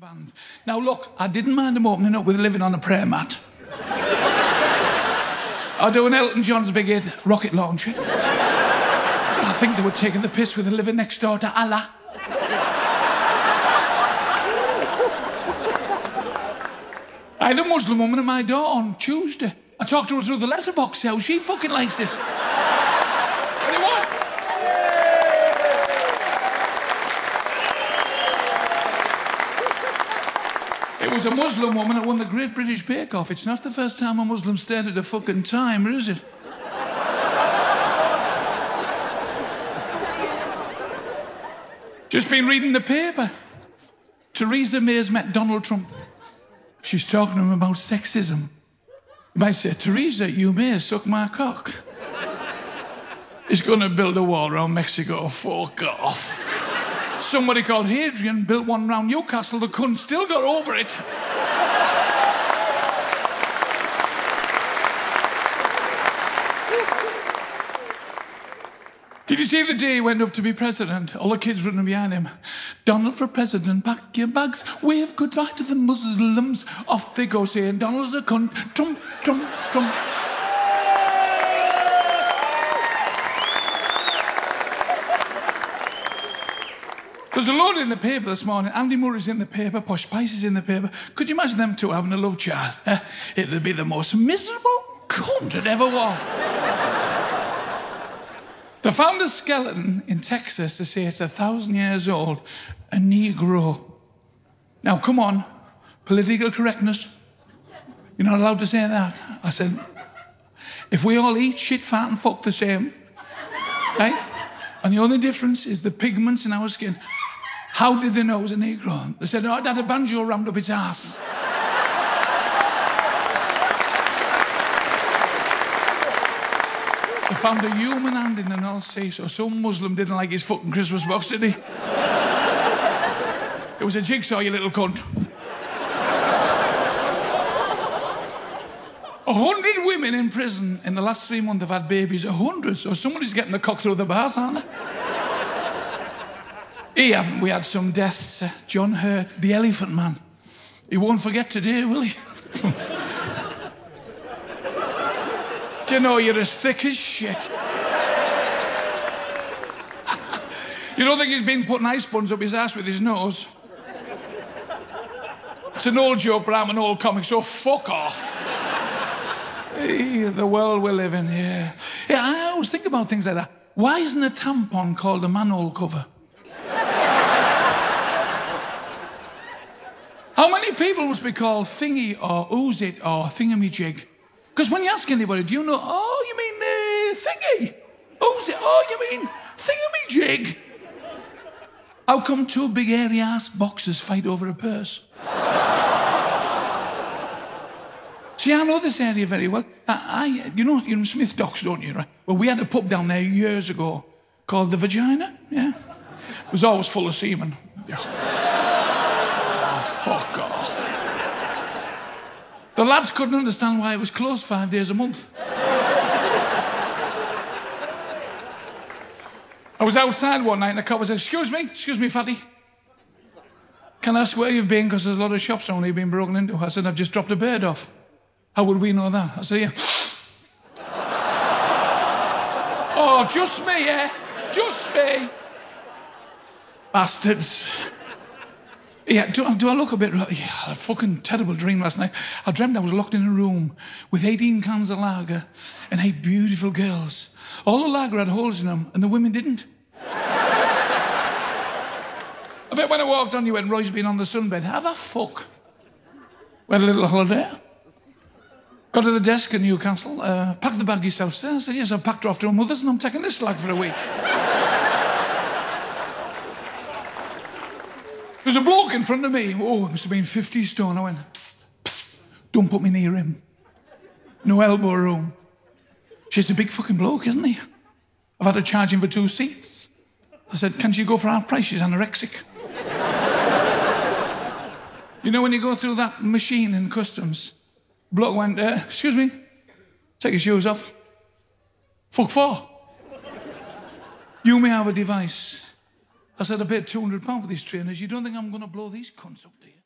band. Now, look, I didn't mind them opening up with living on a prayer mat. I do an Elton John's big hit, Rocket Launcher. I think they were taking the piss with the living next door to Allah. I had a Muslim woman at my door on Tuesday. I talked to her through the letterbox, how she fucking likes it. It was a Muslim woman that won the Great British Bake Off. It's not the first time a Muslim stayed at a fucking timer, is it? Just been reading the paper. Theresa May's met Donald Trump. She's talking to him about sexism. You might say, Theresa, you may suck my cock. He's going to build a wall around Mexico. Fuck off. Somebody called Hadrian built one around Newcastle. The cunt still got over it. Did you see the day he went up to be president? All the kids running behind him. Donald for president, pack your bags, wave goodbye to the Muslims. Off they go saying, Donald's a cunt. Trump, Trump, Trump. There's a load in the paper this morning. Andy Murray's in the paper, Posh Spice is in the paper. Could you imagine them two having a love child? Eh? It'd be the most miserable cunt it ever was. They found a skeleton in Texas to say it's a thousand years old, a Negro. Now, come on, political correctness. You're not allowed to say that. I said, if we all eat shit, fat, and fuck the same, right? And the only difference is the pigments in our skin. How did they know it was a Negro? They said, oh, it had a banjo rammed up its ass. They found a human hand in the North Sea, so some Muslim didn't like his fucking Christmas box, did he? It was a jigsaw, you little cunt. A hundred women in prison in the last three months have had babies. A hundred. So somebody's getting the cock through the bars, aren't they? He haven't we had some deaths? Uh, John Hurt, the elephant man. He won't forget today, will he? Do you know you're as thick as shit? you don't think he's been putting ice buns up his ass with his nose? It's an old joke, but I'm an old comic, so fuck off. The world we live in, yeah. Yeah, I always think about things like that. Why isn't a tampon called a manhole cover? How many people must be called thingy or ooze it or thingamajig? Because when you ask anybody, do you know, oh, you mean uh, thingy? Ooze it? Oh, you mean thingamajig? How come two big hairy ass boxers fight over a purse? See, I know this area very well. I, I, you know, you're in Smith Docks, don't you? Right? Well, we had a pub down there years ago called the Vagina. Yeah, it was always full of semen. Yeah. Oh, fuck off. Lads couldn't understand why it was closed five days a month. I was outside one night and a cop was Excuse me, excuse me, fatty. Can I ask where you've been? Because there's a lot of shops only being broken into. I said, I've just dropped a bird off. How would we know that? I said, Yeah. oh, just me, eh? Just me. Bastards. Yeah, do, do I look a bit. Yeah, a fucking terrible dream last night. I dreamt I was locked in a room with 18 cans of lager and eight beautiful girls. All the lager had holes in them, and the women didn't. I bet when I walked on, you went, Roy's been on the sunbed. Have a fuck. We had a little holiday. Got to the desk in Newcastle, uh, packed the bag yourself, sir. I said, Yes, I've packed her off to her mother's and I'm taking this slag for a week. There's a bloke in front of me. Oh, it must have been 50 stone. I went, psst, psst, don't put me near him. No elbow room. She's a big fucking bloke, isn't he? I've had to charge him for two seats. I said, can't you go for half price? She's anorexic. you know, when you go through that machine in customs, bloke went, uh, Excuse me, take your shoes off. Fuck for. You may have a device. I said, I paid £200 for these trainers. You don't think I'm going to blow these cunts up, do you?